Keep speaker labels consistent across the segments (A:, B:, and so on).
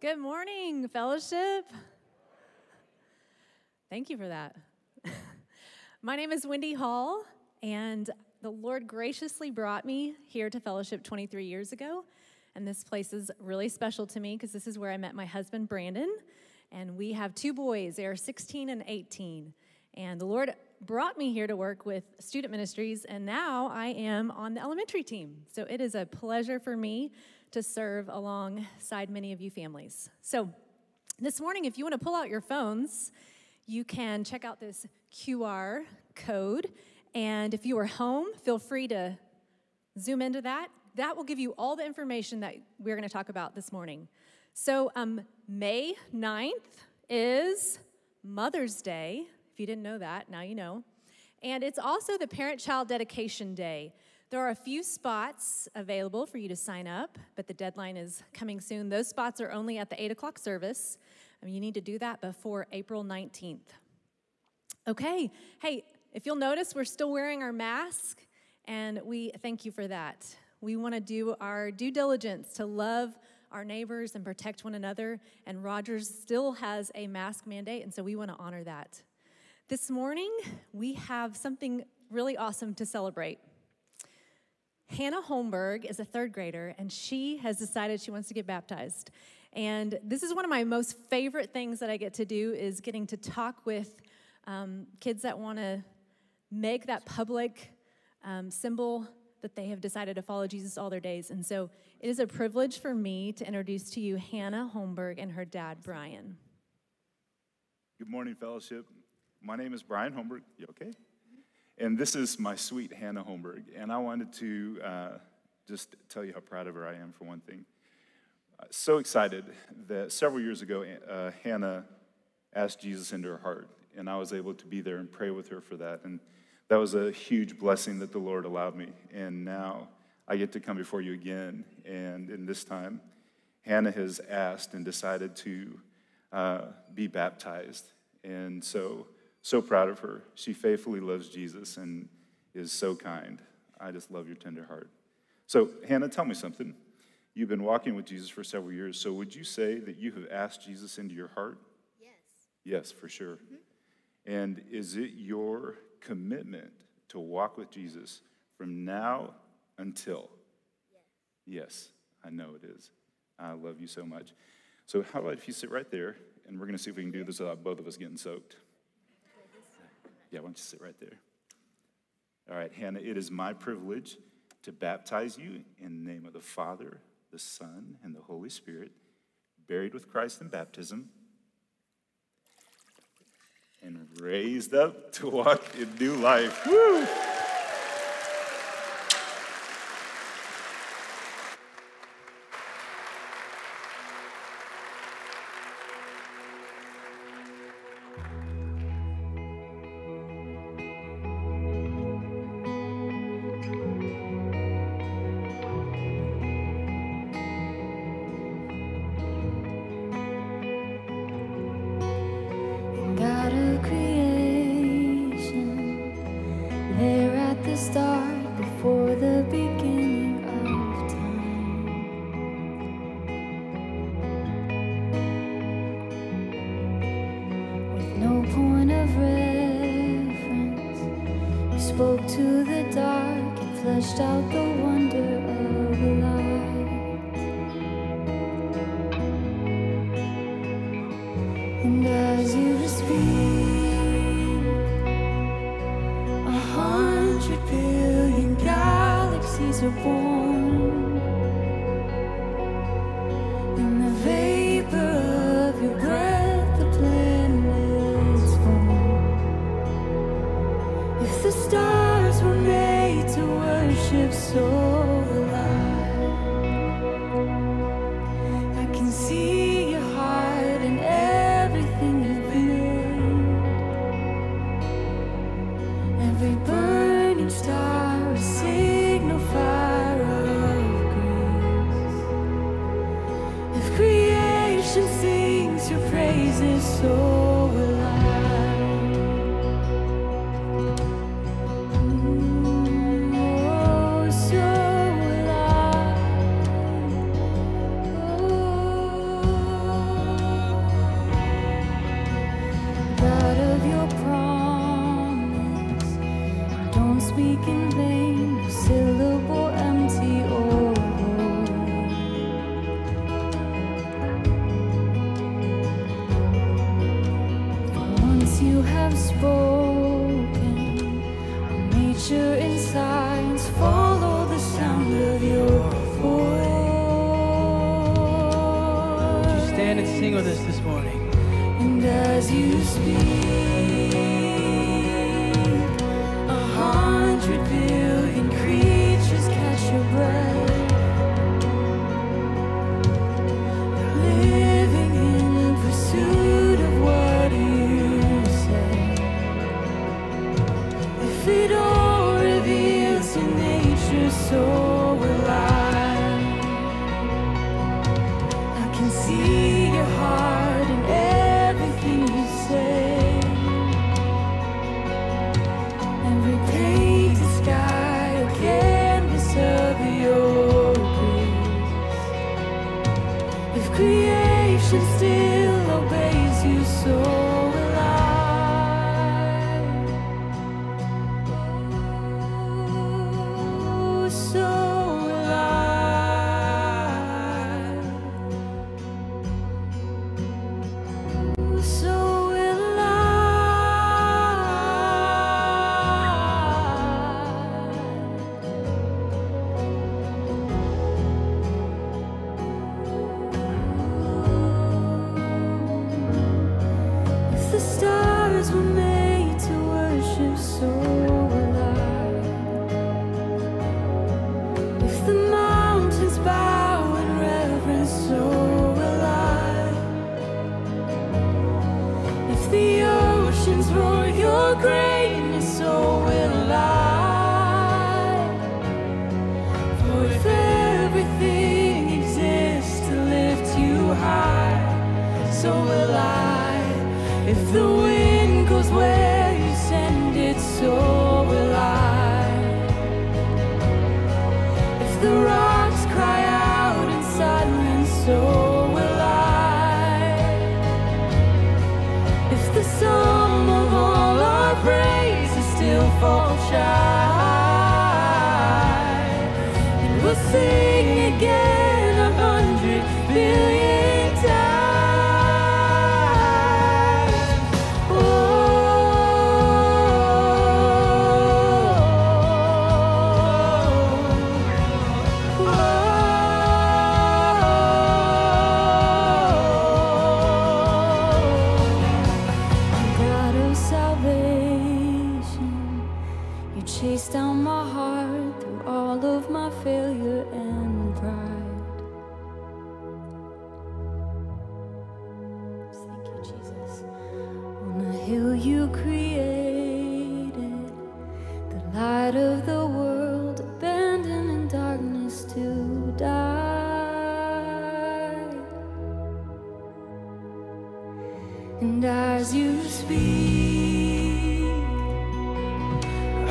A: Good morning, fellowship. Thank you for that. My name is Wendy Hall, and the Lord graciously brought me here to fellowship 23 years ago. And this place is really special to me because this is where I met my husband, Brandon. And we have two boys, they are 16 and 18. And the Lord brought me here to work with student ministries, and now I am on the elementary team. So it is a pleasure for me to serve alongside many of you families. So this morning, if you want to pull out your phones, you can check out this QR code. And if you are home, feel free to zoom into that. That will give you all the information that we're going to talk about this morning. So, um, May 9th is Mother's Day. If you didn't know that, now you know. And it's also the Parent Child Dedication Day. There are a few spots available for you to sign up, but the deadline is coming soon. Those spots are only at the 8 o'clock service. Mean, you need to do that before April 19th. Okay, hey, if you'll notice, we're still wearing our mask, and we thank you for that. We want to do our due diligence to love our neighbors and protect one another, and Rogers still has a mask mandate, and so we want to honor that. This morning, we have something really awesome to celebrate. Hannah Holmberg is a third grader, and she has decided she wants to get baptized. And this is one of my most favorite things that I get to do is getting to talk with um, kids that want to make that public um, symbol that they have decided to follow Jesus all their days. And so it is a privilege for me to introduce to you Hannah Holmberg and her dad, Brian.
B: Good morning, fellowship. My name is Brian Holmberg. You okay? And this is my sweet Hannah Holmberg. And I wanted to uh, just tell you how proud of her I am, for one thing. Uh, so excited that several years ago, uh, Hannah asked Jesus into her heart. And I was able to be there and pray with her for that. And that was a huge blessing that the Lord allowed me. And now I get to come before you again. And in this time, Hannah has asked and decided to uh, be baptized. And so, so proud of her. She faithfully loves Jesus and is so kind. I just love your tender heart. So, Hannah, tell me something. You've been walking with Jesus for several years. So, would you say that you have asked Jesus into your heart?
C: Yes.
B: Yes, for sure. Mm-hmm. And is it your commitment to walk with Jesus from now until?
C: Yes.
B: Yes, I know it is. I love you so much. So, how about if you sit right there, and we're going to see if we can do this without both of us getting soaked. Yeah, why don't you sit right there? All right, Hannah, it is my privilege to baptize you in the name of the Father, the Son, and the Holy Spirit, buried with Christ in baptism, and raised up to walk in new life. Woo!
C: as you speak.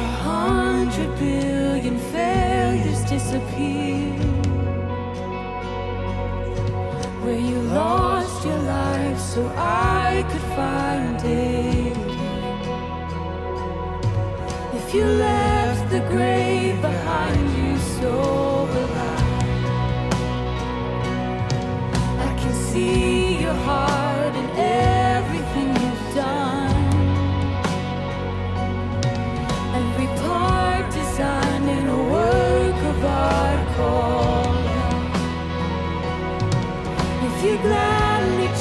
C: A hundred billion failures disappear. Where you lost your life so I could find it. If you left the grave behind you so alive, I can see your heart.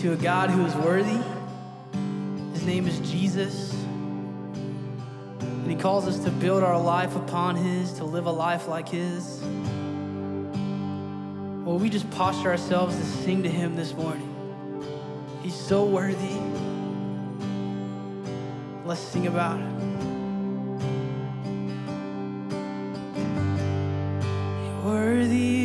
C: to a
D: God who is worthy. His name is Jesus. And He calls us to build our life upon His, to live a life like His. Well, we just posture ourselves to sing to Him this morning? He's so worthy. Let's sing about it. Worthy.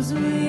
D: knows me.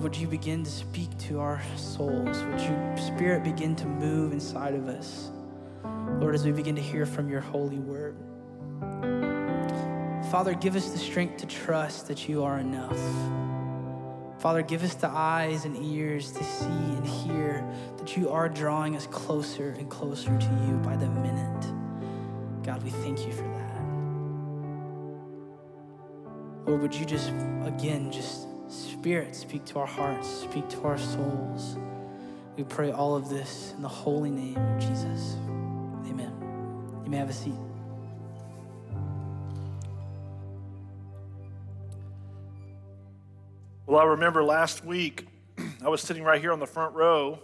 E: Would you begin to speak to our souls? Would your spirit begin to move inside of us? Lord, as we begin to hear from your holy word. Father, give us the strength to trust that you are enough. Father, give us the eyes and ears to see and hear that you are drawing us closer and closer to you by the minute. God, we thank you for that. Lord, would you just, again, just spirit speak to our hearts, speak to our souls. We pray all of this in the holy name of Jesus. Amen. You may have a seat.
F: Well, I remember last week, I was sitting right here on the front row,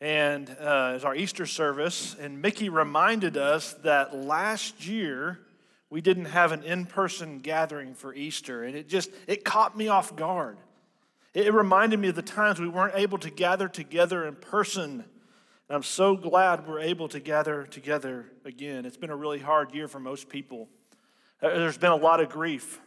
F: and uh, it was our Easter service, and Mickey reminded us that last year we didn't have an in-person gathering for Easter, and it just it caught me off guard. It, reminded me of the times we weren't able to gather together in person. And I'm so glad we're able to gather together again. It's been a really hard year for most people. There's been a lot of grief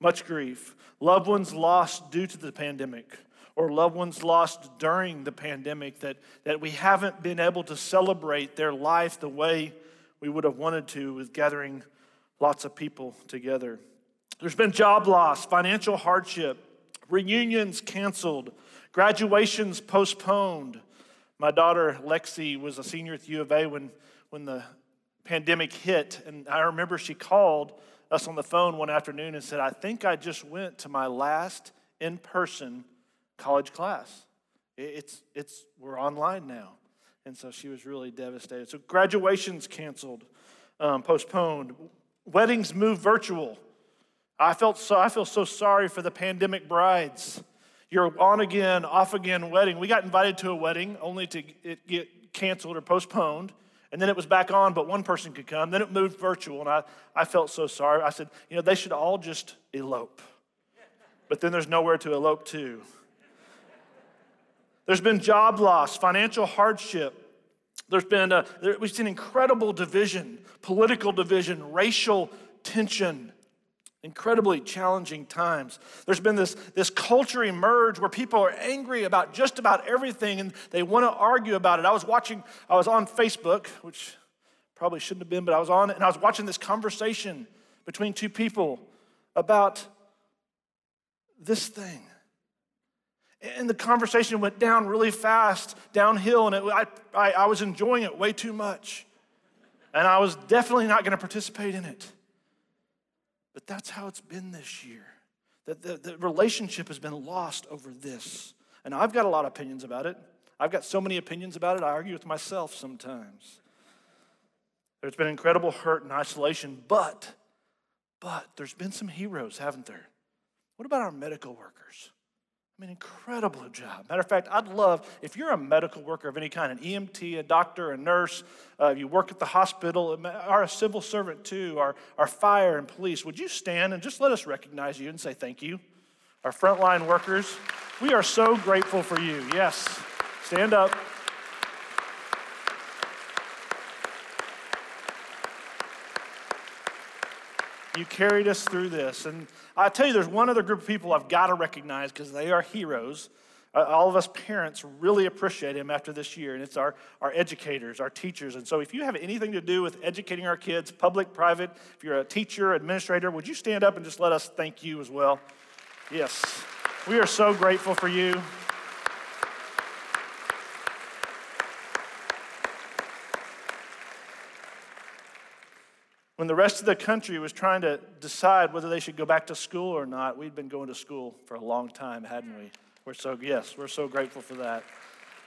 F: much grief, loved ones lost due to the pandemic, or loved ones lost during the pandemic that, that we haven't been able to celebrate their life the way we would have wanted to with gathering lots of people together. There's been job loss, financial hardship, reunions canceled, graduations postponed. My daughter Lexi was a senior at the U of A when, when the pandemic hit, and I remember she called us on the phone one afternoon and said, I think I just went to my last in person college class. It's, it's, we're online now. And so she was really devastated. So graduations canceled, um, postponed, weddings move virtual. I felt so, I feel so sorry for the pandemic brides. Your on again, off again wedding. We got invited to a wedding only to it get canceled or postponed. And then it was back on, but one person could come. Then it moved virtual, and I, I felt so sorry. I said, you know, they should all just elope. But then there's nowhere to elope to. There's been job loss, financial hardship. There's been, a, there, we've seen incredible division, political division, racial tension, incredibly challenging times. There's been this, this culture emerge where people are angry about just about everything and they want to argue about it. I was watching, I was on Facebook, which probably shouldn't have been, but I was on it, and I was watching this conversation between two people about this thing. And the conversation went down really fast, downhill, and it, I, I, I was enjoying it way too much. And I was definitely not going to participate in it. But that's how it's been this year. That the, the relationship has been lost over this. And I've got a lot of opinions about it. I've got so many opinions about it, I argue with myself sometimes. There's been incredible hurt and isolation, but, but there's been some heroes, haven't there? What about our medical workers? I mean, incredible job. Matter of fact, I'd love, if you're a medical worker of any kind, an EMT, a doctor, a nurse, uh, you work at the hospital, or a civil servant too, or, our fire and police, would you stand and just let us recognize you and say thank you? Our frontline workers, we are so grateful for you. Yes, stand up. You carried us through this. And I tell you, there's one other group of people I've got to recognize because they are heroes. Uh, all of us parents really appreciate him after this year, and it's our, our educators, our teachers. And so, if you have anything to do with educating our kids, public, private, if you're a teacher, administrator, would you stand up and just let us thank you as well? Yes, we are so grateful for you. When the rest of the country was trying to decide whether they should go back to school or not, we'd been going to school for a long time, hadn't we? We're so, yes, we're so grateful for that.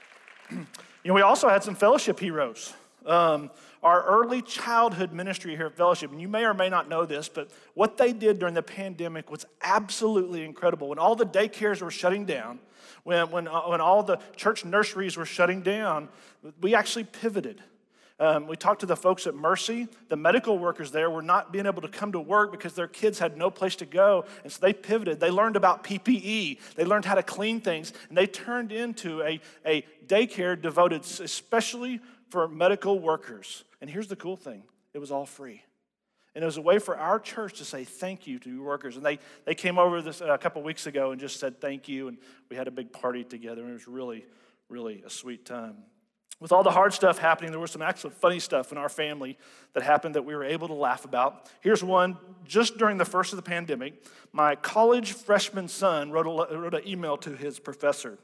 F: you know, we also had some fellowship heroes. Um, our early childhood ministry here at Fellowship, and you may or may not know this, but what they did during the pandemic was absolutely incredible. When all the daycares were shutting down, when, when, uh, when all the church nurseries were shutting down, we actually pivoted. Um, we talked to the folks at Mercy. The medical workers there were not being able to come to work because their kids had no place to go. And so they pivoted. They learned about PPE. They learned how to clean things. And they turned into a, a daycare devoted especially for medical workers. And here's the cool thing it was all free. And it was a way for our church to say thank you to your workers. And they, they came over this a couple weeks ago and just said thank you. And we had a big party together. And it was really, really a sweet time. With all the hard stuff happening, there was some actual funny stuff in our family that happened that we were able to laugh about. Here's one just during the first of the pandemic. My college freshman son wrote, a, wrote an email to his professor.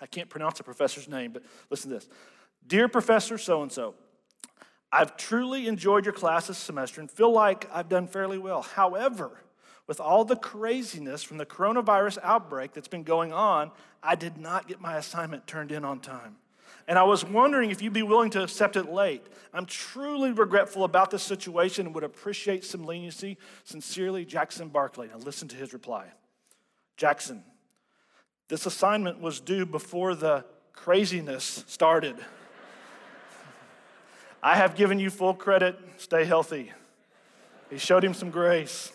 F: I can't pronounce the professor's name, but listen to this Dear Professor so and so, I've truly enjoyed your class this semester and feel like I've done fairly well. However, with all the craziness from the coronavirus outbreak that's been going on, I did not get my assignment turned in on time. And I was wondering if you'd be willing to accept it late. I'm truly regretful about this situation and would appreciate some leniency. Sincerely, Jackson Barclay. Now listen to his reply. Jackson, this assignment was due before the craziness started. I have given you full credit. Stay healthy. He showed him some grace.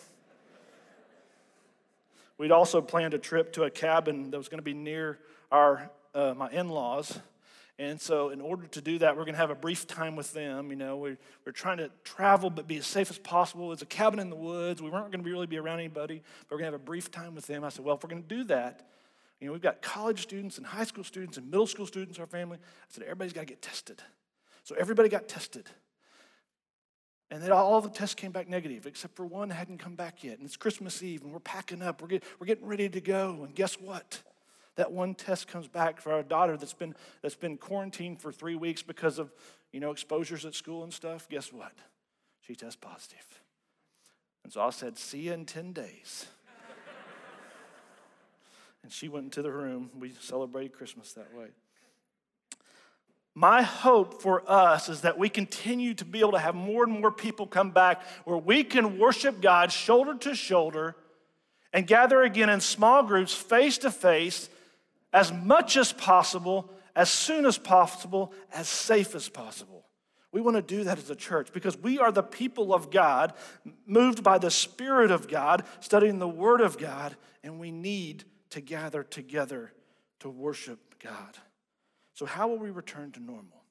F: We'd also planned a trip to a cabin that was going to be near our uh, my in-laws. And so, in order to do that, we're going to have a brief time with them. You know, we're, we're trying to travel but be as safe as possible. It's a cabin in the woods. We weren't going to really be around anybody, but we're going to have a brief time with them. I said, well, if we're going to do that, you know, we've got college students and high school students and middle school students our family. I said, everybody's got to get tested. So everybody got tested. And then all the tests came back negative, except for one hadn't come back yet. And it's Christmas Eve, and we're packing up. We're, get, we're getting ready to go. And guess what? That one test comes back for our daughter that's been, that's been quarantined for three weeks because of, you know, exposures at school and stuff. Guess what? She tests positive. And so I said, see you in 10 days. and she went into the room. We celebrated Christmas that way. My hope for us is that we continue to be able to have more and more people come back where we can worship God shoulder to shoulder and gather again in small groups, face to face, as much as possible, as soon as possible, as safe as possible. We want to do that as a church because we are the people of God, moved by the Spirit of God, studying the Word of God, and we need to gather together to worship God. So, how will we return to normal?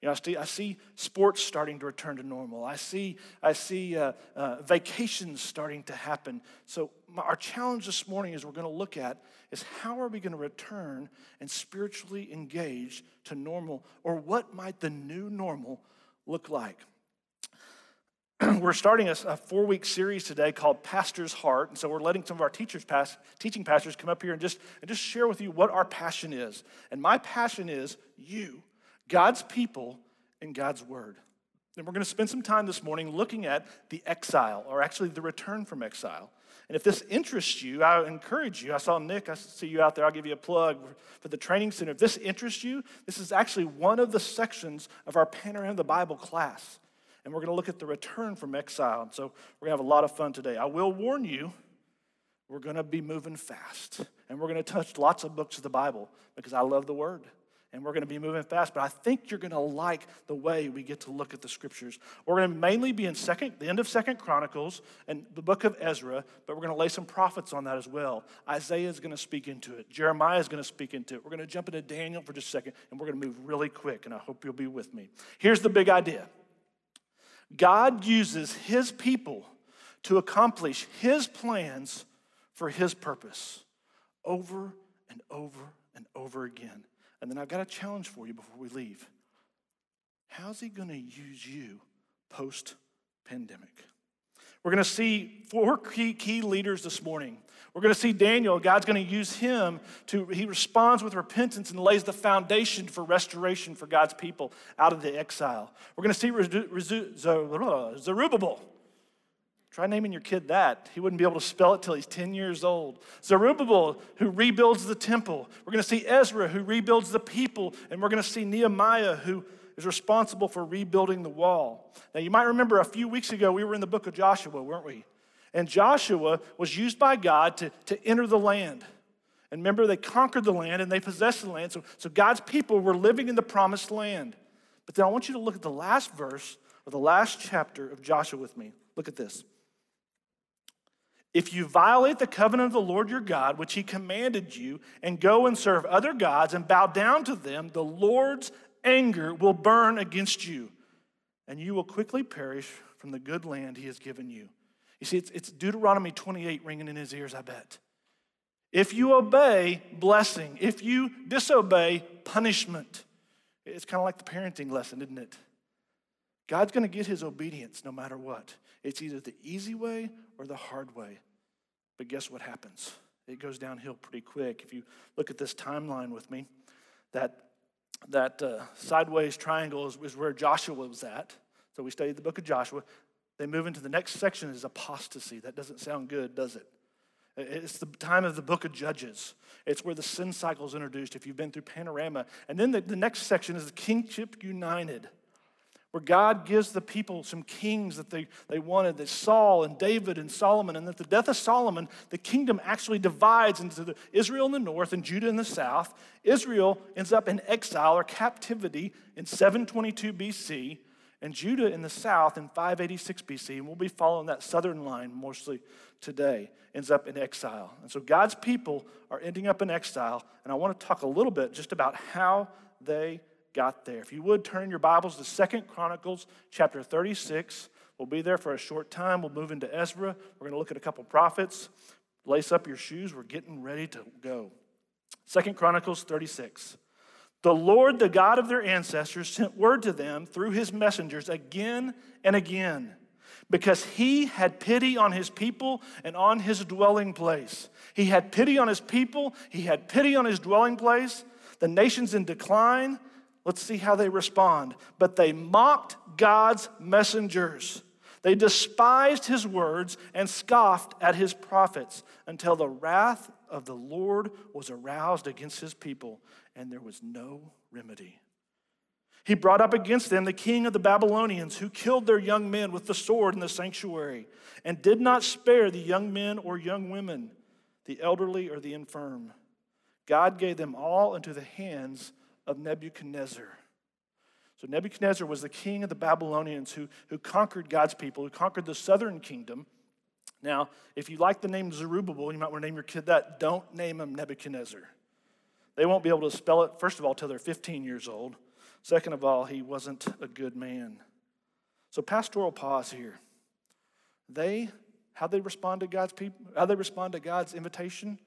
F: You know, I see, I see sports starting to return to normal. I see, I see uh, uh, vacations starting to happen. So, my, our challenge this morning is we're going to look at is how are we going to return and spiritually engage to normal, or what might the new normal look like? we're starting a, a four week series today called Pastor's Heart. And so we're letting some of our teachers, teaching pastors, come up here and just, and just share with you what our passion is. And my passion is you, God's people, and God's word. And we're going to spend some time this morning looking at the exile, or actually the return from exile. And if this interests you, I encourage you. I saw Nick, I see you out there. I'll give you a plug for the training center. If this interests you, this is actually one of the sections of our Panorama of the Bible class and we're going to look at the return from exile. And so we're going to have a lot of fun today. I will warn you, we're going to be moving fast, and we're going to touch lots of books of the Bible because I love the Word. And we're going to be moving fast, but I think you're going to like the way we get to look at the scriptures. We're going to mainly be in second, the end of Second Chronicles and the book of Ezra, but we're going to lay some prophets on that as well. Isaiah is going to speak into it. Jeremiah is going to speak into it. We're going to jump into Daniel for just a second, and we're going to move really quick, and I hope you'll be with me. Here's the big idea God uses his people to accomplish his plans for his purpose over and over and over again. And then I've got a challenge for you before we leave. How's he going to use you post pandemic? We're going to see four key, key leaders this morning. We're going to see Daniel, God's going to use him to, he responds with repentance and lays the foundation for restoration for God's people out of the exile. We're going to see Zerubbabel. Try naming your kid that. He wouldn't be able to spell it till he's 10 years old. Zerubbabel, who rebuilds the temple. We're going to see Ezra, who rebuilds the people. And we're going to see Nehemiah, who is responsible for rebuilding the wall. Now, you might remember a few weeks ago, we were in the book of Joshua, weren't we? And Joshua was used by God to, to enter the land. And remember, they conquered the land and they possessed the land. So, so God's people were living in the promised land. But then I want you to look at the last verse or the last chapter of Joshua with me. Look at this. If you violate the covenant of the Lord your God, which he commanded you, and go and serve other gods and bow down to them, the Lord's anger will burn against you, and you will quickly perish from the good land he has given you. You see, it's, it's Deuteronomy 28 ringing in his ears, I bet. If you obey, blessing. If you disobey, punishment. It's kind of like the parenting lesson, isn't it? God's going to get his obedience no matter what. It's either the easy way or the hard way. But guess what happens? It goes downhill pretty quick. If you look at this timeline with me, that, that uh, sideways triangle is, is where Joshua was at. So we studied the book of Joshua. They move into the next section is apostasy. That doesn't sound good, does it? It's the time of the book of Judges. It's where the sin cycle is introduced if you've been through Panorama. And then the, the next section is the kingship united where God gives the people some kings that they, they wanted, that Saul and David and Solomon, and at the death of Solomon, the kingdom actually divides into Israel in the north and Judah in the south. Israel ends up in exile or captivity in 722 BC, and Judah in the south in 586 BC, and we'll be following that southern line mostly today, ends up in exile. And so God's people are ending up in exile, and I want to talk a little bit just about how they got there. If you would turn your Bibles to Second Chronicles chapter 36. We'll be there for a short time. We'll move into Ezra. We're going to look at a couple prophets. Lace up your shoes. We're getting ready to go. Second Chronicles 36. The Lord, the God of their ancestors, sent word to them through his messengers again and again because he had pity on his people and on his dwelling place. He had pity on his people, he had pity on his dwelling place. The nations in decline, Let's see how they respond. But they mocked God's messengers. They despised his words and scoffed at his prophets until the wrath of the Lord was aroused against his people, and there was no remedy. He brought up against them the king of the Babylonians, who killed their young men with the sword in the sanctuary, and did not spare the young men or young women, the elderly or the infirm. God gave them all into the hands of Nebuchadnezzar. So, Nebuchadnezzar was the king of the Babylonians who, who conquered God's people, who conquered the southern kingdom. Now, if you like the name Zerubbabel, you might want to name your kid that. Don't name him Nebuchadnezzar. They won't be able to spell it, first of all, till they're 15 years old. Second of all, he wasn't a good man. So, pastoral pause here. They, how they respond to God's people, how they respond to God's invitation,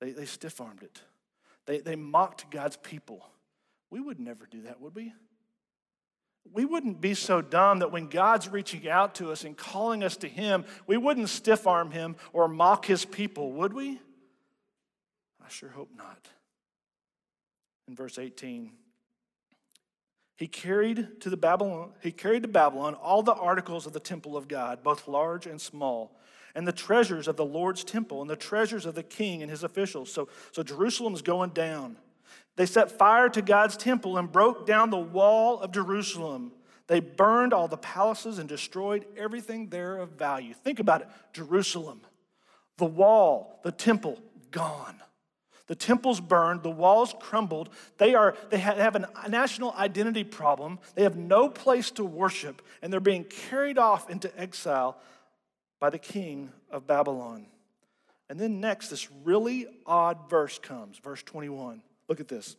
F: they, they stiff armed it. They, they mocked God's people. We would never do that, would we? We wouldn't be so dumb that when God's reaching out to us and calling us to Him, we wouldn't stiff arm Him or mock His people, would we? I sure hope not. In verse 18, he carried to the Babylon, he carried to Babylon all the articles of the temple of God, both large and small and the treasures of the Lord's temple and the treasures of the king and his officials. So, so Jerusalem's going down. They set fire to God's temple and broke down the wall of Jerusalem. They burned all the palaces and destroyed everything there of value. Think about it Jerusalem, the wall, the temple, gone. The temple's burned, the walls crumbled. They, are, they have a national identity problem. They have no place to worship, and they're being carried off into exile by the king of Babylon. And then next, this really odd verse comes, verse 21. Look at this.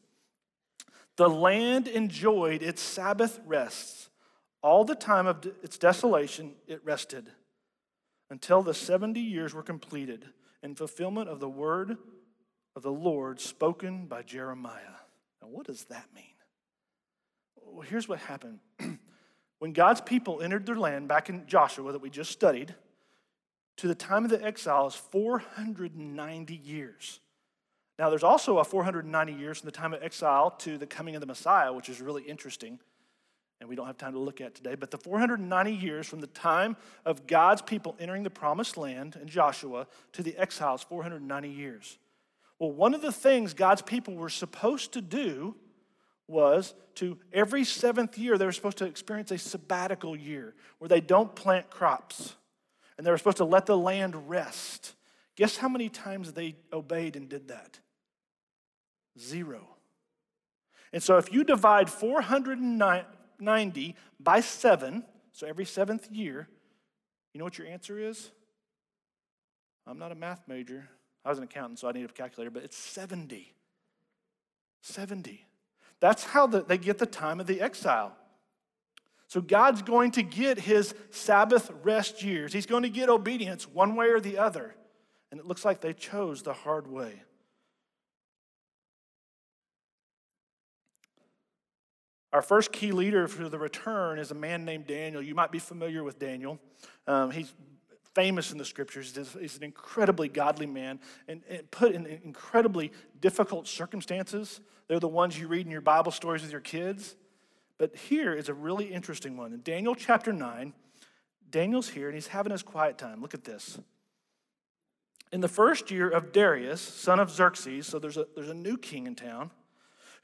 F: The land enjoyed its Sabbath rests. All the time of its desolation, it rested until the 70 years were completed in fulfillment of the word of the Lord spoken by Jeremiah. Now, what does that mean? Well, here's what happened. when God's people entered their land back in Joshua that we just studied, to the time of the exile is 490 years. Now, there's also a 490 years from the time of exile to the coming of the Messiah, which is really interesting, and we don't have time to look at today. But the 490 years from the time of God's people entering the promised land in Joshua to the exile is 490 years. Well, one of the things God's people were supposed to do was to every seventh year, they were supposed to experience a sabbatical year where they don't plant crops and they were supposed to let the land rest. Guess how many times they obeyed and did that? Zero. And so if you divide 490 by seven, so every seventh year, you know what your answer is? I'm not a math major. I was an accountant, so I need a calculator, but it's 70. 70. That's how the, they get the time of the exile. So God's going to get his Sabbath rest years. He's going to get obedience one way or the other. And it looks like they chose the hard way. Our first key leader for the return is a man named Daniel. You might be familiar with Daniel. Um, he's famous in the scriptures. He's an incredibly godly man and, and, put in incredibly difficult circumstances. They're the ones you read in your Bible stories with your kids. But here is a really interesting one. In Daniel chapter 9, Daniel's here and he's having his quiet time. Look at this. In the first year of Darius, son of Xerxes, so there's a, there's a new king in town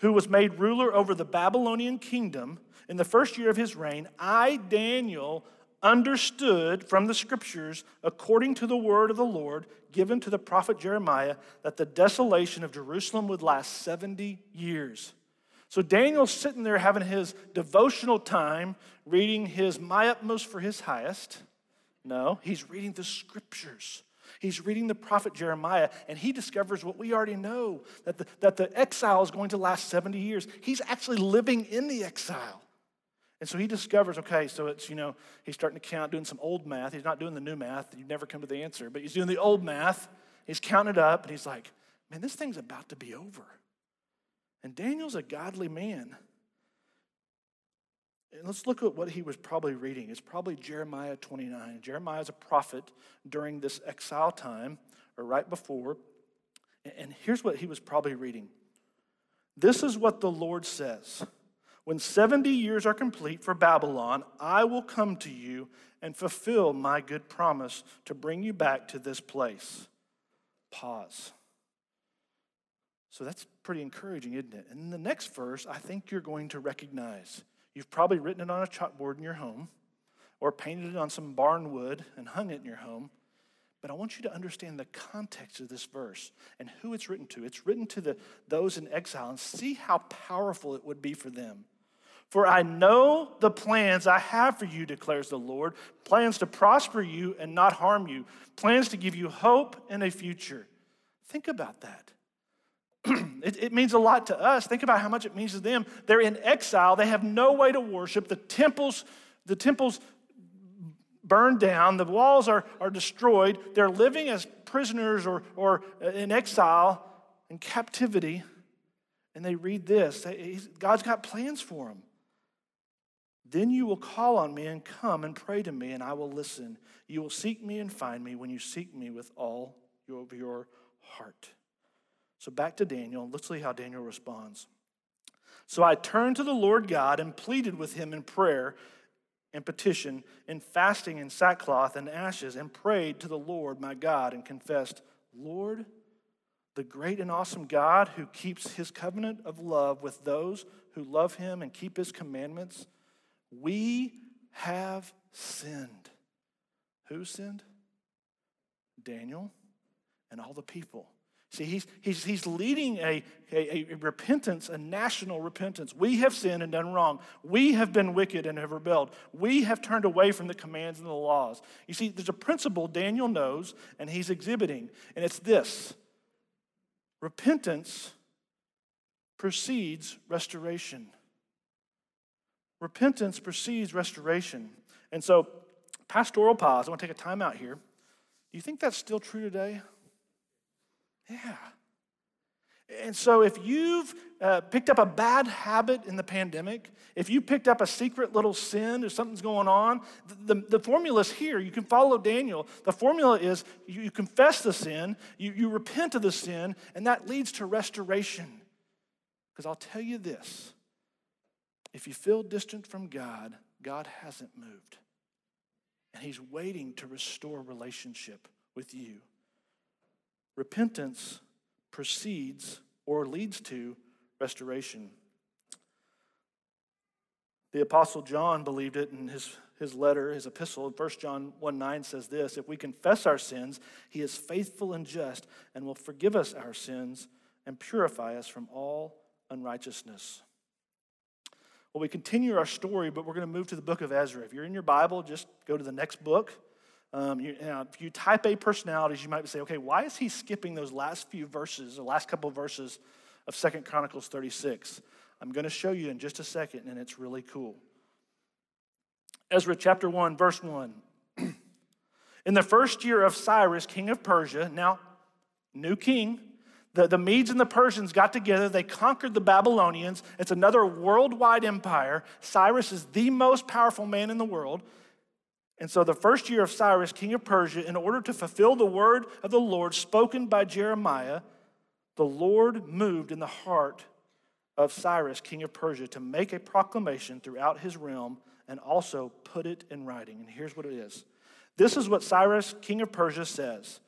F: who was made ruler over the Babylonian kingdom in the first year of his reign, I, Daniel, understood from the scriptures, according to the word of the Lord given to the prophet Jeremiah, that the desolation of Jerusalem would last 70 years. So Daniel's sitting there having his devotional time, reading his My Utmost for His Highest. No, he's reading the scriptures. He's reading the prophet Jeremiah, and he discovers what we already know that the, that the exile is going to last 70 years. He's actually living in the exile. And so he discovers, okay, so it's, you know, he's starting to count, doing some old math. He's not doing the new math. You never come to the answer, but he's doing the old math. He's counted up, and he's like, man, this thing's about to be over. And Daniel's a godly man. And let's look at what he was probably reading. It's probably Jeremiah 29. Jeremiah is a prophet during this exile time, or right before. And here's what he was probably reading This is what the Lord says When 70 years are complete for Babylon, I will come to you and fulfill my good promise to bring you back to this place. Pause. So that's pretty encouraging, isn't it? And the next verse, I think you're going to recognize. You've probably written it on a chalkboard in your home or painted it on some barn wood and hung it in your home. But I want you to understand the context of this verse and who it's written to. It's written to the, those in exile and see how powerful it would be for them. For I know the plans I have for you, declares the Lord plans to prosper you and not harm you, plans to give you hope and a future. Think about that. it, it, means a lot to us. Think about how much it means to them. They're in exile. They have no way to worship. The temples, the temples burned down. The walls are, are destroyed. They're living as prisoners or, or in exile, in captivity. And they read this God's got plans for them. Then you will call on me and come and pray to me, and I will listen. You will seek me and find me when you seek me with all of your heart. So back to Daniel. Let's see how Daniel responds. So I turned to the Lord God and pleaded with him in prayer and petition, in fasting and sackcloth and ashes, and prayed to the Lord my God and confessed, Lord, the great and awesome God who keeps his covenant of love with those who love him and keep his commandments, we have sinned. Who sinned? Daniel and all the people. See, he's, he's, he's leading a, a, a, repentance, a national repentance. We have sinned and done wrong. We have been wicked and have rebelled. We have turned away from the commands and the laws. You see, there's a principle Daniel knows and he's exhibiting, and it's this repentance precedes restoration. Repentance precedes restoration. And so, pastoral pause, I want to take a time out here. Do you think that's still true today? Yeah. And so, if you've uh, picked up a bad habit in the pandemic, if you picked up a secret little sin or something's going on, the, the, formula is here. You can follow Daniel. The formula is you, you confess the sin, you, you repent of the sin, and that leads to restoration. Because I'll tell you this if you feel distant from God, God hasn't moved. And He's waiting to restore relationship with you. Repentance precedes or leads to restoration. The Apostle John believed it in his, his letter, his epistle. 1 John 1 9 says this If we confess our sins, he is faithful and just and will forgive us our sins and purify us from all unrighteousness. Well, we continue our story, but we're going to move to the book of Ezra. If you're in your Bible, just go to the next book. Um, you, now, if you type A personalities, you might say, okay, why is he skipping those last few verses, the last couple of verses of Second Chronicles 36? I'm going to show you in just a second, and it's really cool. Ezra chapter 1, verse 1. in the first year of Cyrus, king of Persia, now, new king, the, the Medes and the Persians got together. They conquered the Babylonians. It's another worldwide empire. Cyrus is the most powerful man in the world. And so, the first year of Cyrus, king of Persia, in order to fulfill the word of the Lord spoken by Jeremiah, the Lord moved in the heart of Cyrus, king of Persia, to make a proclamation throughout his realm and also put it in writing. And here's what it is. This is what Cyrus, king of Persia, says.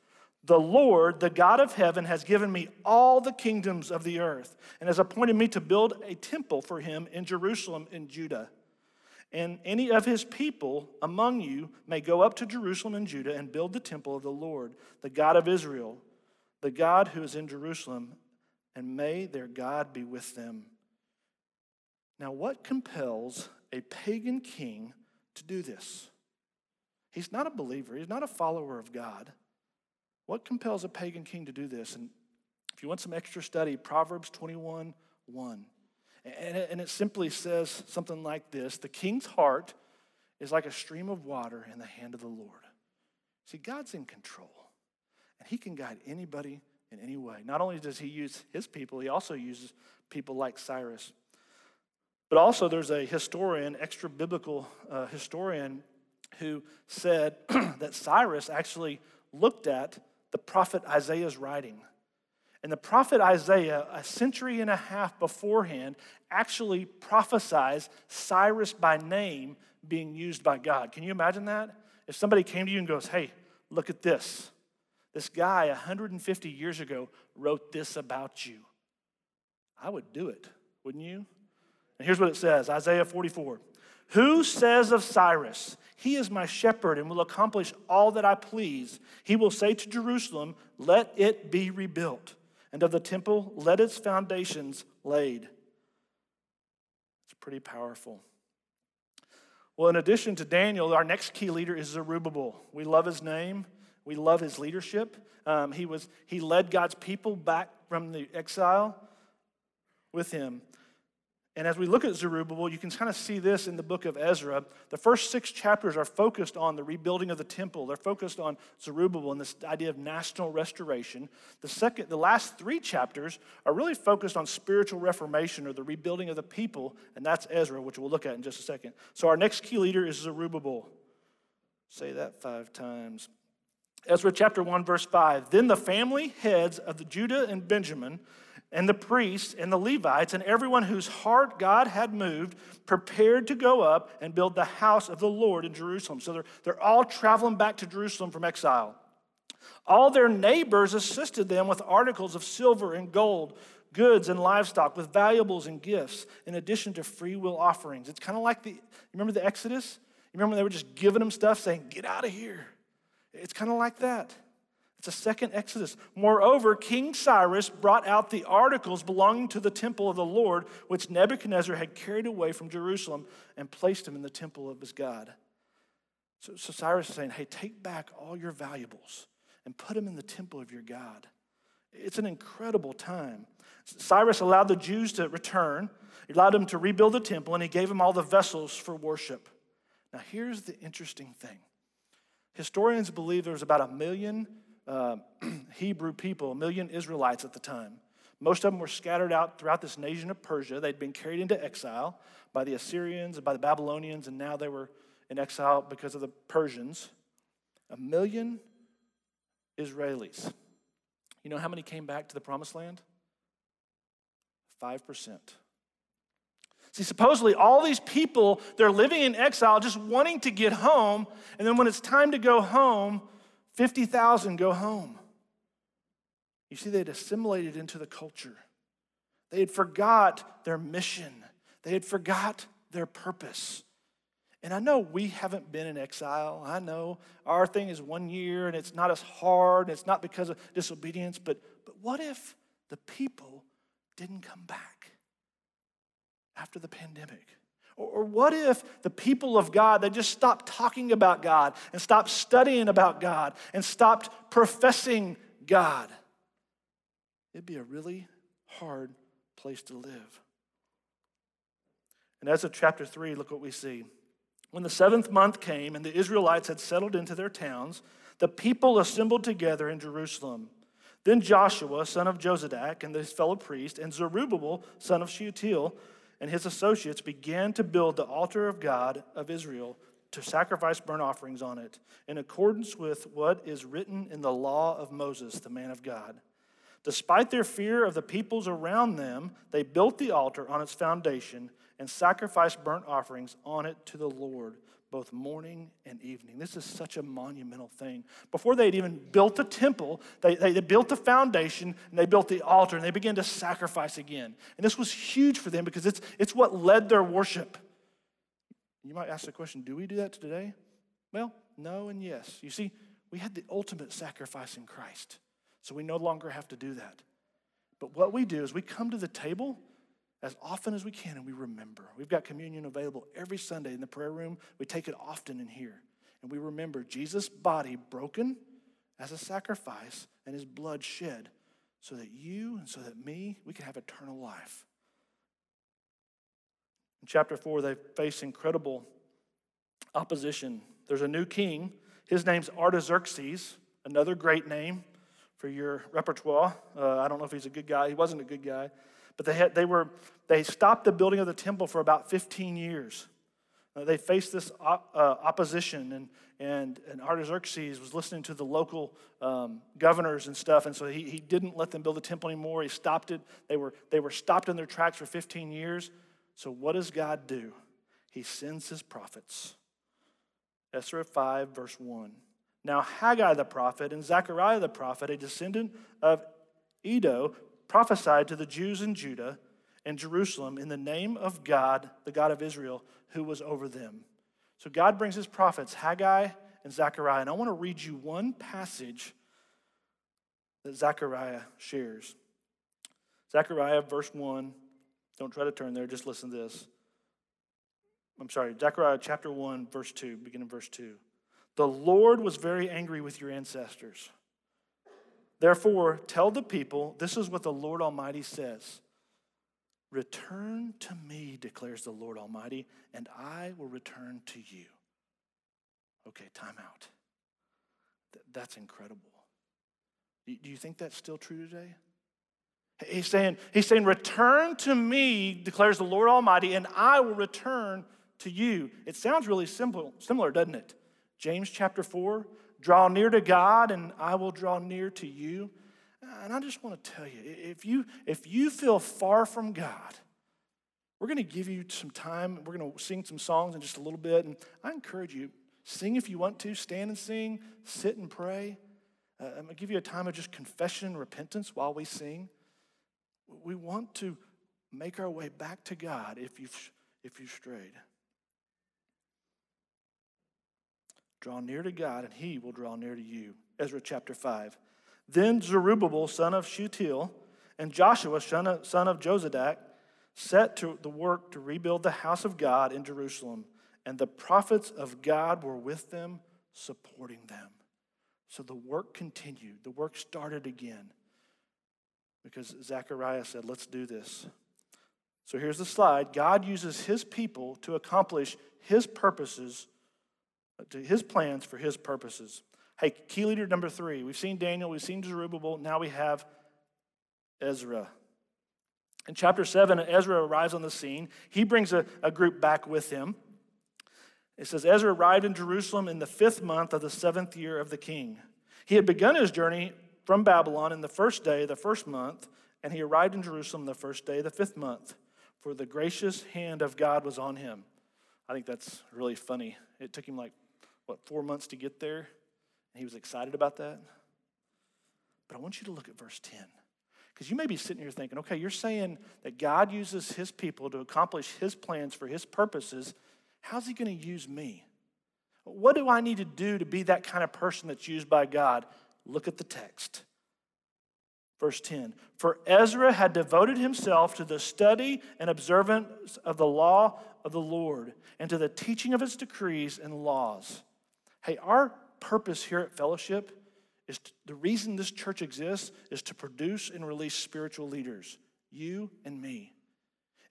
F: The Lord, the God of heaven, has given me all the kingdoms of the earth and has appointed me to build a temple for him in Jerusalem in Judah and any of his people among you may go up to Jerusalem and Judah and build the temple of the Lord, the God of Israel, the God who is in Jerusalem, and may their God be with them. Now, what compels a pagan king to do this? He's not a believer, he's not a follower of God. What compels a pagan king to do this? And if you want some extra study, Proverbs 21 1. And it simply says something like this The king's heart is like a stream of water in the hand of the Lord. See, God's in control, and He can guide anybody in any way. Not only does He use His people, He also uses people like Cyrus. But also, there's a historian, extra biblical uh, historian, who said that Cyrus actually looked at the prophet Isaiah's writing and the prophet Isaiah, a century and a half beforehand, actually prophesies Cyrus by name being used by God. Can you imagine that? If somebody came to you and goes, hey, look at this. This guy 150 years ago wrote this about you. I would do it, wouldn't you? And here's what it says Isaiah 44. Who says of Cyrus, He is my shepherd and will accomplish all that I please? He will say to Jerusalem, Let it be rebuilt and of the temple, let its foundations laid. It's pretty powerful. Well, in addition to Daniel, our next key leader is Zerubbabel. We love his name. We love his leadership. Um, he, was, he led God's people back from the exile with him. And as we look at Zerubbabel, you can kind of see this in the book of Ezra. The first six chapters are focused on the rebuilding of the temple. They're focused on Zerubbabel and this idea of national restoration. The second, the last three chapters are really focused on spiritual reformation or the rebuilding of the people, and that's Ezra, which we'll look at in just a second. So our next key leader is Zerubbabel. Say that five times. Ezra chapter 1, verse 5. Then the family heads of the Judah and Benjamin and the priests and the Levites and everyone whose heart God had moved prepared to go up and build the house of the Lord in Jerusalem. So they're, they're all traveling back to Jerusalem from exile. All their neighbors assisted them with articles of silver and gold, goods and livestock, with valuables and gifts, in addition to free will offerings. It's kind of like the, you remember the Exodus? You remember when they were just giving them stuff saying, Get out of here? It's kind of like that. It's a second Exodus. Moreover, King Cyrus brought out the articles belonging to the temple of the Lord, which Nebuchadnezzar had carried away from Jerusalem and placed them in the temple of his God. So, so Cyrus is saying, hey, take back all your valuables and put them in the temple of your God. It's an incredible time. Cyrus allowed the Jews to return, he allowed them to rebuild the temple, and he gave them all the vessels for worship. Now, here's the interesting thing historians believe there was about a million uh, Hebrew people, a million Israelites at the time. Most of them were scattered out throughout this nation of Persia. They'd been carried into exile by the Assyrians and by the Babylonians, and now they were in exile because of the Persians. A million Israelis. You know how many came back to the promised land? 5%. See, supposedly all these people, they're living in exile, just wanting to get home, and then when it's time to go home, 50,000 go home. You see, they'd assimilated into the culture. They had forgot their mission. They had forgot their purpose. And I know we haven't been in exile. I know our thing is one year and it's not as hard. And it's not because of disobedience, but, but what if the people didn't come back after the pandemic? Or, what if the people of God, they just stopped talking about God and stopped studying about God and stopped professing God? It'd be a really hard place to live. And Ezra chapter 3, look what we see. When the seventh month came and the Israelites had settled into their towns, the people assembled together in Jerusalem. Then Joshua, son of Jozadak, and his fellow priest, and Zerubbabel, son of Shealtiel, and his associates began to build the altar of God of Israel to sacrifice burnt offerings on it, in accordance with what is written in the law of Moses, the man of God. Despite their fear of the peoples around them, they built the altar on its foundation and sacrificed burnt offerings on it to the Lord, both morning and evening. This is such a monumental thing. Before they'd even built the temple, they, they, they built the foundation and they built the altar and they began to sacrifice again. And this was huge for them because it's, it's what led their worship. You might ask the question do we do that today? Well, no and yes. You see, we had the ultimate sacrifice in Christ, so we no longer have to do that. But what we do is we come to the table as often as we can and we remember. We've got communion available every Sunday in the prayer room. We take it often in here. And we remember Jesus' body broken as a sacrifice and his blood shed so that you and so that me, we can have eternal life. In chapter 4, they face incredible opposition. There's a new king. His name's Artaxerxes, another great name for your repertoire. Uh, I don't know if he's a good guy. He wasn't a good guy. But they, had, they, were, they stopped the building of the temple for about 15 years. Uh, they faced this op, uh, opposition, and, and, and Artaxerxes was listening to the local um, governors and stuff, and so he, he didn't let them build the temple anymore. He stopped it. They were, they were stopped in their tracks for 15 years. So, what does God do? He sends his prophets. Ezra 5, verse 1. Now, Haggai the prophet and Zechariah the prophet, a descendant of Iddo, prophesied to the Jews in Judah and Jerusalem in the name of God, the God of Israel, who was over them. So God brings his prophets, Haggai and Zechariah. And I want to read you one passage that Zechariah shares. Zechariah, verse 1. Don't try to turn there, just listen to this. I'm sorry, Zechariah chapter 1, verse 2, beginning verse 2. The Lord was very angry with your ancestors Therefore, tell the people this is what the Lord Almighty says Return to me, declares the Lord Almighty, and I will return to you. Okay, time out. Th- that's incredible. Do you think that's still true today? He's saying, he's saying, Return to me, declares the Lord Almighty, and I will return to you. It sounds really simple, similar, doesn't it? James chapter 4 Draw near to God, and I will draw near to you. And I just want to tell you if you, if you feel far from God, we're going to give you some time. We're going to sing some songs in just a little bit. And I encourage you, sing if you want to, stand and sing, sit and pray. Uh, I'm going to give you a time of just confession and repentance while we sing. We want to make our way back to God if you've, if you've strayed. Draw near to God, and he will draw near to you. Ezra chapter 5. Then Zerubbabel, son of Shealtiel, and Joshua, son of, son of Jozadak, set to the work to rebuild the house of God in Jerusalem, and the prophets of God were with them, supporting them. So the work continued. The work started again because Zechariah said, Let's do this. So here's the slide God uses his people to accomplish his purposes to his plans for his purposes. Hey, key leader number three. We've seen Daniel, we've seen Zerubbabel, now we have Ezra. In chapter 7, Ezra arrives on the scene. He brings a, a group back with him. It says Ezra arrived in Jerusalem in the fifth month of the seventh year of the king. He had begun his journey from Babylon in the first day, of the first month, and he arrived in Jerusalem the first day, of the fifth month, for the gracious hand of God was on him. I think that's really funny. It took him like what, four months to get there? And he was excited about that. But I want you to look at verse 10. Because you may be sitting here thinking, okay, you're saying that God uses his people to accomplish his plans for his purposes. How's he going to use me? What do I need to do to be that kind of person that's used by God? Look at the text. Verse 10 For Ezra had devoted himself to the study and observance of the law of the Lord and to the teaching of his decrees and laws. Hey, our purpose here at Fellowship is to, the reason this church exists is to produce and release spiritual leaders, you and me.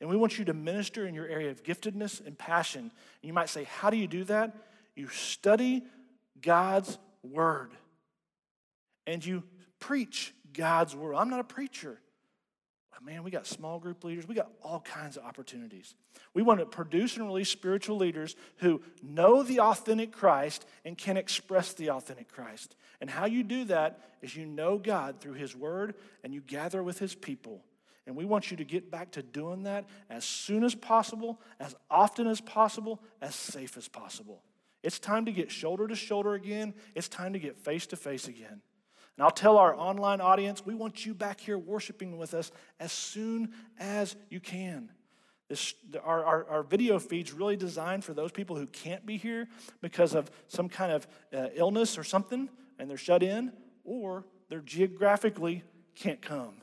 F: And we want you to minister in your area of giftedness and passion. And you might say, How do you do that? You study God's word and you preach God's word. I'm not a preacher. Man, we got small group leaders. We got all kinds of opportunities. We want to produce and release spiritual leaders who know the authentic Christ and can express the authentic Christ. And how you do that is you know God through His Word and you gather with His people. And we want you to get back to doing that as soon as possible, as often as possible, as safe as possible. It's time to get shoulder to shoulder again. It's time to get face to face again. And I'll tell our online audience, we want you back here worshiping with us as soon as you can. This, our, our, our video feed's really designed for those people who can't be here because of some kind of uh, illness or something, and they're shut in, or they're geographically can't come.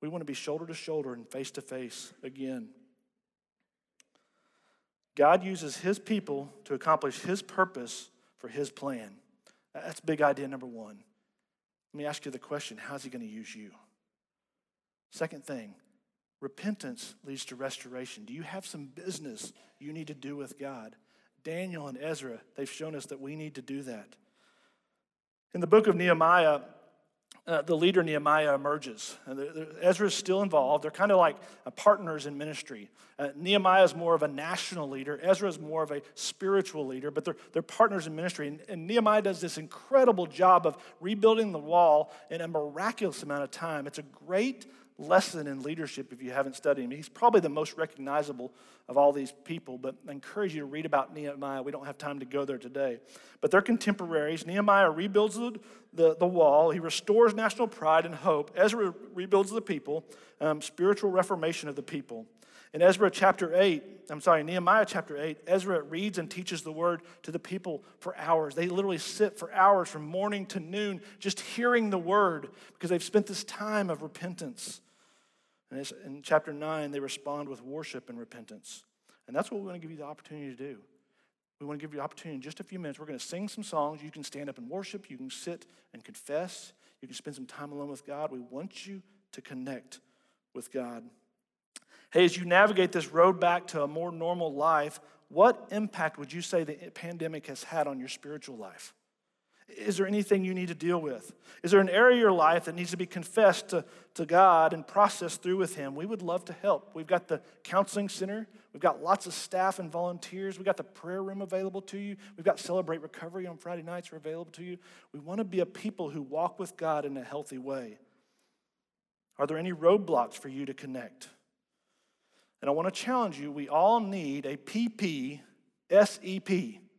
F: We want to be shoulder to shoulder and face to face again. God uses his people to accomplish his purpose for his plan. That's big idea number one. Let me ask you the question how's he going to use you? Second thing, repentance leads to restoration. Do you have some business you need to do with God? Daniel and Ezra, they've shown us that we need to do that. In the book of Nehemiah, uh, the leader Nehemiah emerges. And Ezra is still involved. They're kind of like uh, partners in ministry. Uh, Nehemiah is more of a national leader. Ezra is more of a spiritual leader, but they're, they're partners in ministry. And, and Nehemiah does this incredible job of rebuilding the wall in a miraculous amount of time. It's a great lesson in leadership if you haven't studied him. He's probably the most recognizable of all these people, but I encourage you to read about Nehemiah. We don't have time to go there today. But they're contemporaries. Nehemiah rebuilds the, the, the wall, he restores national pride and hope. Ezra rebuilds the people, um, spiritual reformation of the people. In Ezra chapter 8, I'm sorry, Nehemiah chapter 8, Ezra reads and teaches the word to the people for hours. They literally sit for hours from morning to noon just hearing the word because they've spent this time of repentance. And in chapter 9, they respond with worship and repentance. And that's what we want to give you the opportunity to do. We want to give you the opportunity in just a few minutes. We're going to sing some songs. You can stand up and worship. You can sit and confess. You can spend some time alone with God. We want you to connect with God. Hey, as you navigate this road back to a more normal life, what impact would you say the pandemic has had on your spiritual life? Is there anything you need to deal with? Is there an area of your life that needs to be confessed to, to God and processed through with Him? We would love to help. We've got the counseling center, we've got lots of staff and volunteers, we've got the prayer room available to you, we've got Celebrate Recovery on Friday nights are available to you. We want to be a people who walk with God in a healthy way. Are there any roadblocks for you to connect? And I want to challenge you we all need a.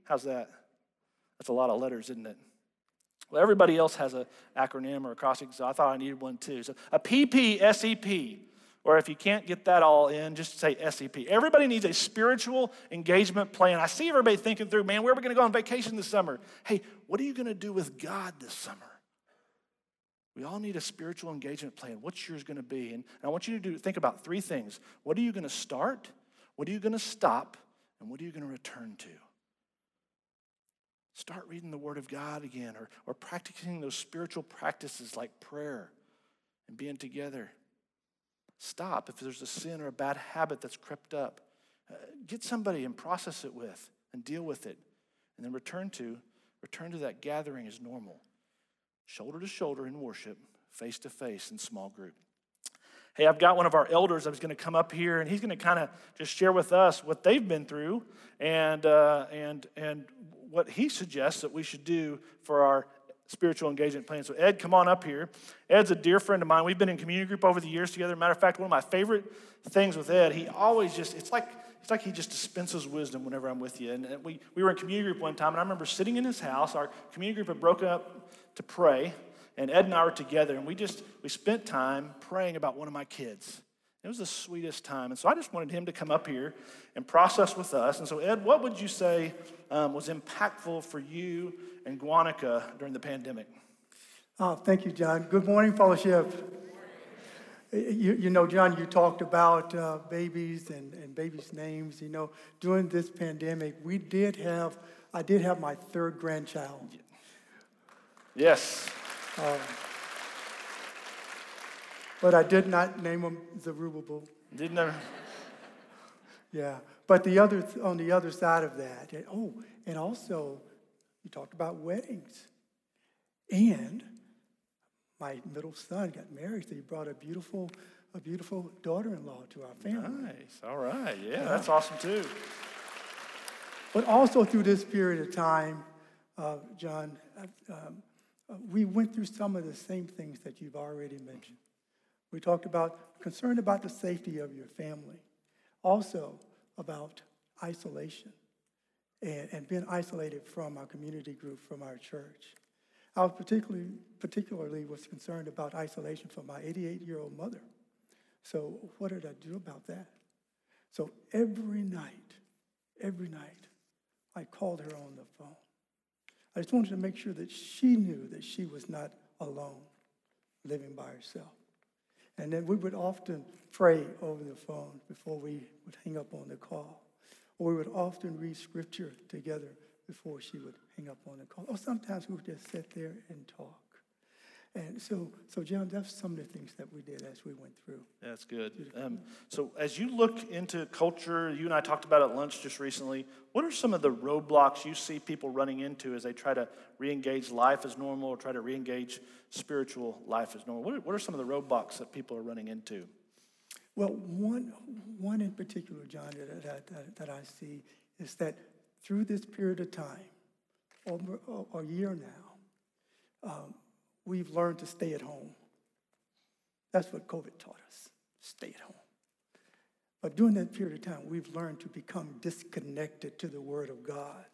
F: How's that? That's a lot of letters, isn't it? Well, everybody else has an acronym or a crossing, so I thought I needed one too. So a PPSEP, or if you can't get that all in, just say SEP. Everybody needs a spiritual engagement plan. I see everybody thinking through, man, where are we going to go on vacation this summer? Hey, what are you going to do with God this summer? We all need a spiritual engagement plan. What's yours going to be? And I want you to do, think about three things. What are you going to start? What are you going to stop? And what are you going to return to? Start reading the Word of God again or, or practicing those spiritual practices like prayer and being together. Stop if there's a sin or a bad habit that's crept up. Uh, get somebody and process it with and deal with it. And then return to, return to that gathering as normal. Shoulder to shoulder in worship, face to face in small group. Hey, I've got one of our elders was going to come up here, and he's going to kind of just share with us what they've been through and, uh, and, and what he suggests that we should do for our spiritual engagement plan. So, Ed, come on up here. Ed's a dear friend of mine. We've been in community group over the years together. Matter of fact, one of my favorite things with Ed, he always just, it's like, it's like he just dispenses wisdom whenever I'm with you. And we, we were in community group one time, and I remember sitting in his house. Our community group had broken up to pray. and Ed and I were together, and we just we spent time praying about one of my kids. It was the sweetest time, and so I just wanted him to come up here and process with us. And so, Ed, what would you say um, was impactful for you and Guanica during the pandemic?
G: Oh, thank you, John. Good morning, fellowship. You, you know, John, you talked about uh, babies and, and babies' names. You know, during this pandemic, we did have, I did have my third grandchild.
F: Yes.
G: Um, but I did not name him Zerubbabel.
F: Didn't know.
G: Yeah. But the other, on the other side of that, oh, and also, you talked about weddings. And my middle son got married, so he brought a beautiful, a beautiful daughter-in-law to our family.
F: Nice. All right. Yeah, that's awesome too.
G: But also through this period of time, uh, John, uh, um, uh, we went through some of the same things that you've already mentioned. We talked about concern about the safety of your family, also about isolation and, and being isolated from our community group, from our church. I was particularly, particularly was concerned about isolation from my 88-year-old mother. So what did I do about that? So every night, every night, I called her on the phone. I just wanted to make sure that she knew that she was not alone, living by herself. And then we would often pray over the phone before we would hang up on the call. Or we would often read scripture together before she would hang up on the call. Or sometimes we would just sit there and talk. And so, so John, that's some of the things that we did as we went through.
F: That's good. Um, so, as you look into culture, you and I talked about at lunch just recently. What are some of the roadblocks you see people running into as they try to re-engage life as normal, or try to re-engage spiritual life as normal? What are, what are some of the roadblocks that people are running into?
G: Well, one, one in particular, John, that, that, that, that I see is that through this period of time, over a year now, um, we've learned to stay at home. That's what COVID taught us stay at home. But during that period of time, we've learned to become disconnected to the Word of God.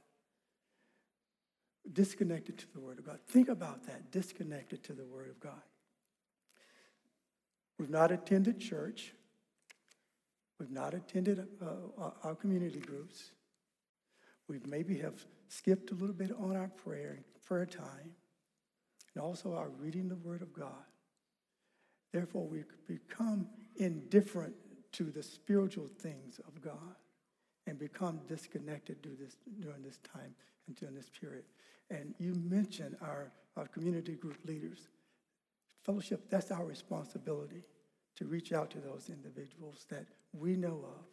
G: Disconnected to the Word of God. Think about that disconnected to the Word of God. We've not attended church. We've not attended uh, our community groups. We maybe have skipped a little bit on our prayer, prayer time and also our reading the Word of God. Therefore, we become indifferent to the spiritual things of God and become disconnected this, during this time and during this period. And you mentioned our, our community group leaders. Fellowship, that's our responsibility to reach out to those individuals that we know of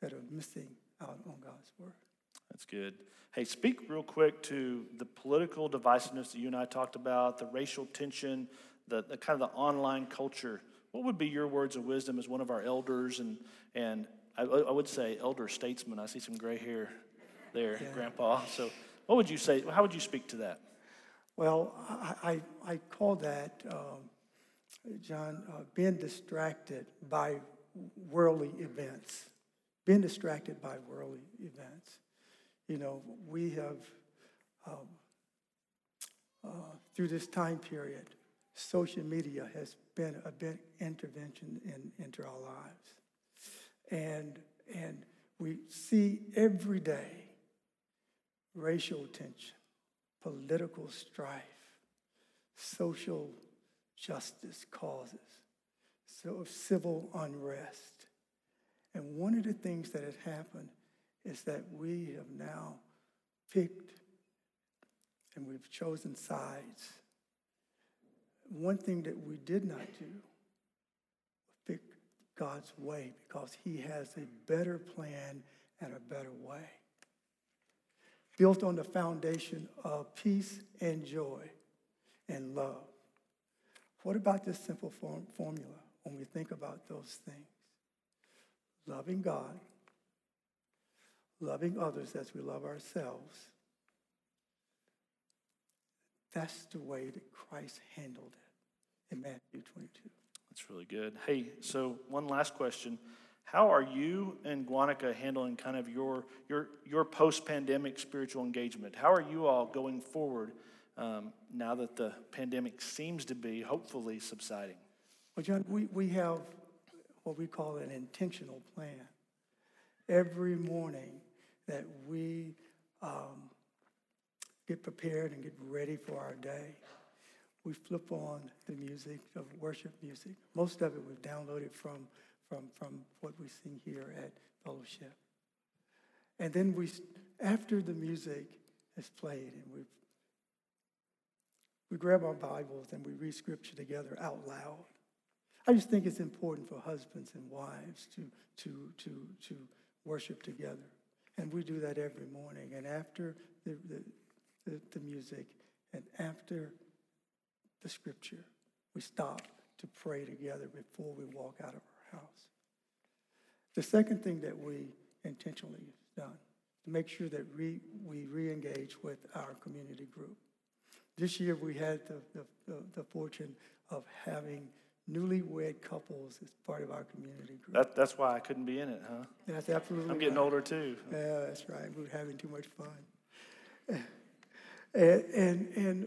G: that are missing out on God's Word.
F: That's good. Hey, speak real quick to the political divisiveness that you and I talked about, the racial tension, the, the kind of the online culture. What would be your words of wisdom as one of our elders and, and I, I would say elder statesman? I see some gray hair there, yeah. Grandpa. So, what would you say? How would you speak to that?
G: Well, I, I, I call that, um, John, uh, being distracted by worldly events. Being distracted by worldly events. You know, we have, um, uh, through this time period, social media has been a big intervention in, into our lives. And, and we see every day racial tension, political strife, social justice causes, so civil unrest. And one of the things that has happened is that we have now picked and we've chosen sides. One thing that we did not do was pick God's way because He has a better plan and a better way. Built on the foundation of peace and joy and love. What about this simple form- formula when we think about those things? Loving God loving others as we love ourselves. That's the way that Christ handled it in Matthew 22.
F: That's really good. Hey, so one last question. How are you and Guanica handling kind of your, your, your post pandemic spiritual engagement? How are you all going forward um, now that the pandemic seems to be hopefully subsiding?
G: Well, John, we, we have what we call an intentional plan. Every morning that we um, get prepared and get ready for our day, we flip on the music of worship music. Most of it was downloaded from, from, from what we sing here at Fellowship. And then we, after the music is played and we we grab our Bibles and we read scripture together out loud. I just think it's important for husbands and wives to, to, to, to worship together. And we do that every morning. And after the, the, the, music and after the scripture, we stop to pray together before we walk out of our house. The second thing that we intentionally have done to make sure that we, we re-engage with our community group. This year, we had the, the, the, the fortune of having newlywed couples as part of our community group.
F: That, that's why I couldn't be in it, huh?
G: That's absolutely
F: I'm getting
G: right.
F: older too.
G: Yeah, that's right. We're having too much fun. And, and, and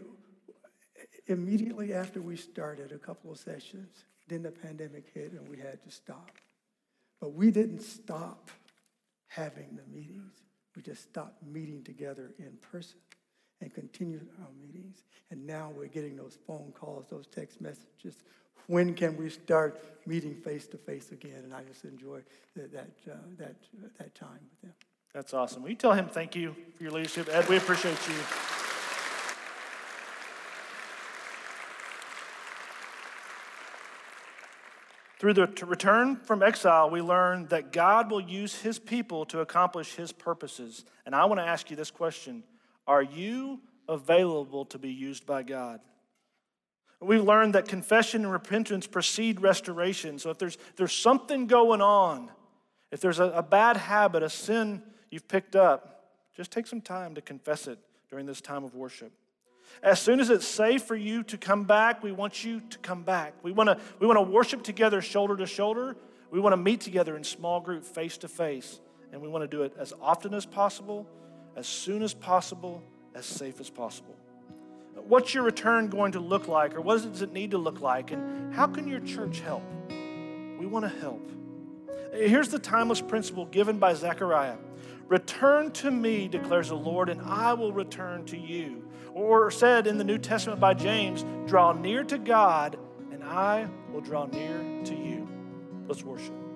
G: immediately after we started a couple of sessions, then the pandemic hit and we had to stop. But we didn't stop having the meetings. We just stopped meeting together in person and continued our meetings. And now we're getting those phone calls, those text messages. When can we start meeting face to face again? And I just enjoy that, that, uh, that, that time with them.
F: That's awesome. Will you tell him thank you for your leadership? Ed, we appreciate you. Through the return from exile, we learn that God will use his people to accomplish his purposes. And I want to ask you this question Are you available to be used by God? We've learned that confession and repentance precede restoration. So if there's, there's something going on, if there's a, a bad habit, a sin you've picked up, just take some time to confess it during this time of worship. As soon as it's safe for you to come back, we want you to come back. We want to we want to worship together shoulder to shoulder. We want to meet together in small group face to face, and we want to do it as often as possible, as soon as possible, as safe as possible. What's your return going to look like, or what does it need to look like, and how can your church help? We want to help. Here's the timeless principle given by Zechariah Return to me, declares the Lord, and I will return to you. Or said in the New Testament by James, Draw near to God, and I will draw near to you. Let's worship.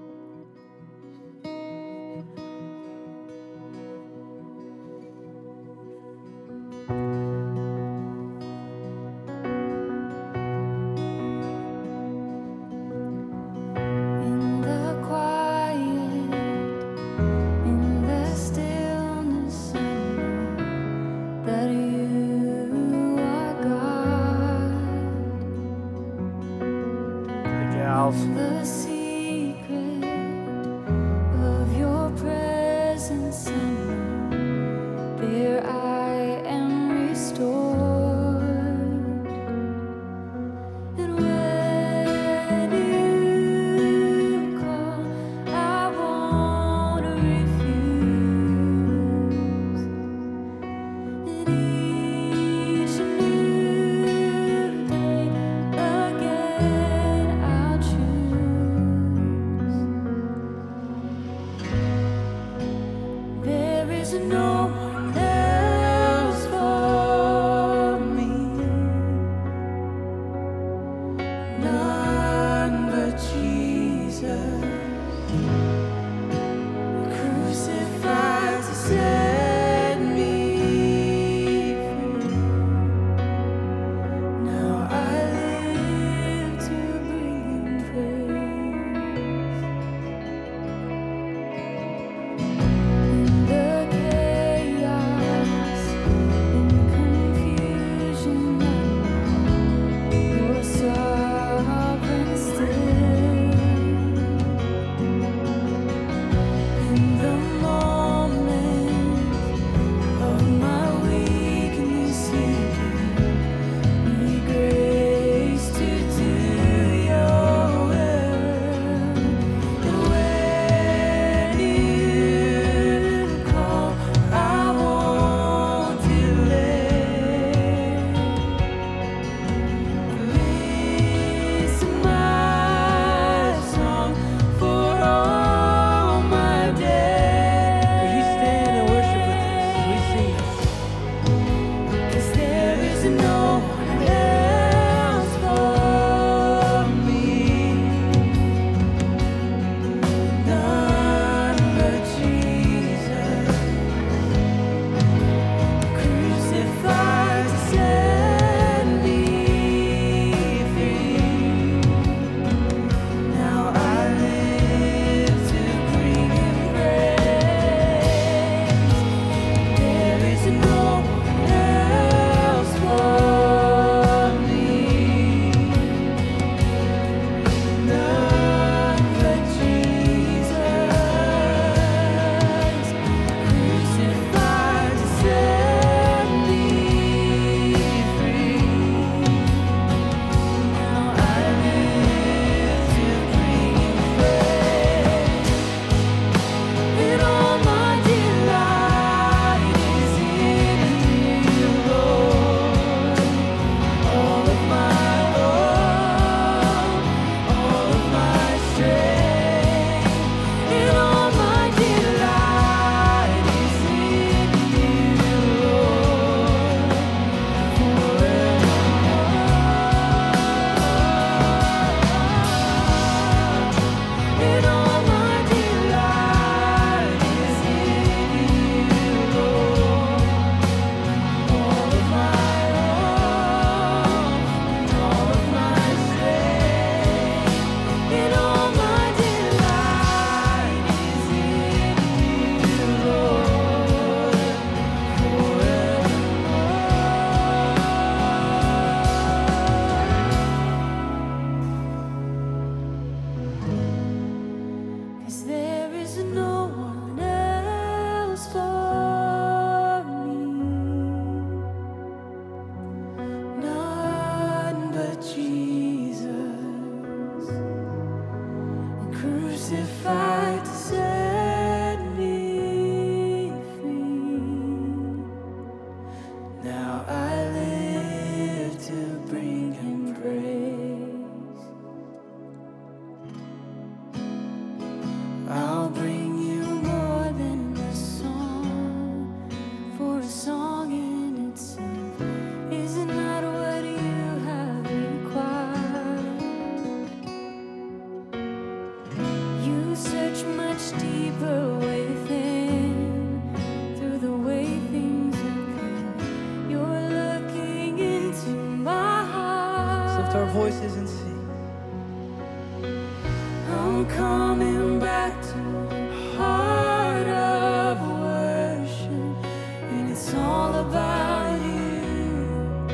H: It's all about you.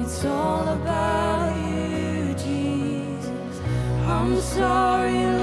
H: It's all about you, Jesus.
D: I'm sorry.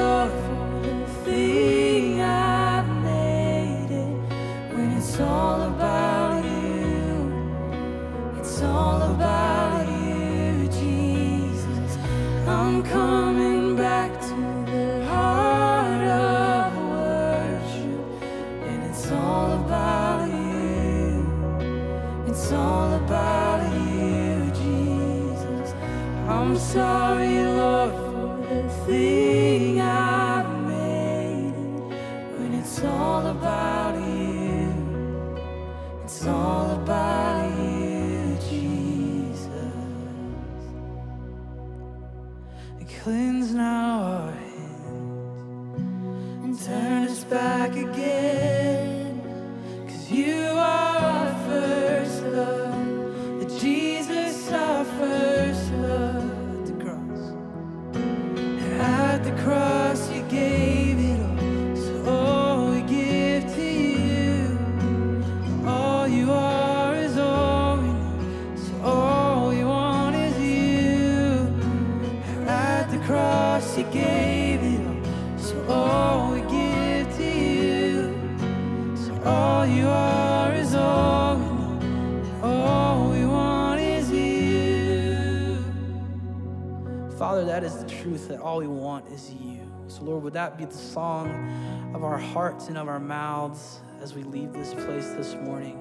D: So, Lord, would that be the song of our hearts and of our mouths as we leave this place this morning?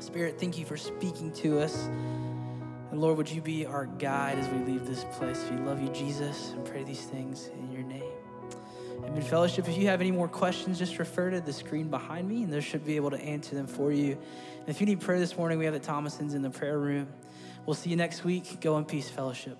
D: Spirit, thank you for speaking to us. And Lord, would you be our guide as we leave this place? We love you, Jesus, and pray these things in your name. Amen. Fellowship, if you have any more questions, just refer to the screen behind me, and they should be able to answer them for you. And if you need prayer this morning, we have the Thomasons in the prayer room. We'll see you next week. Go in peace, fellowship.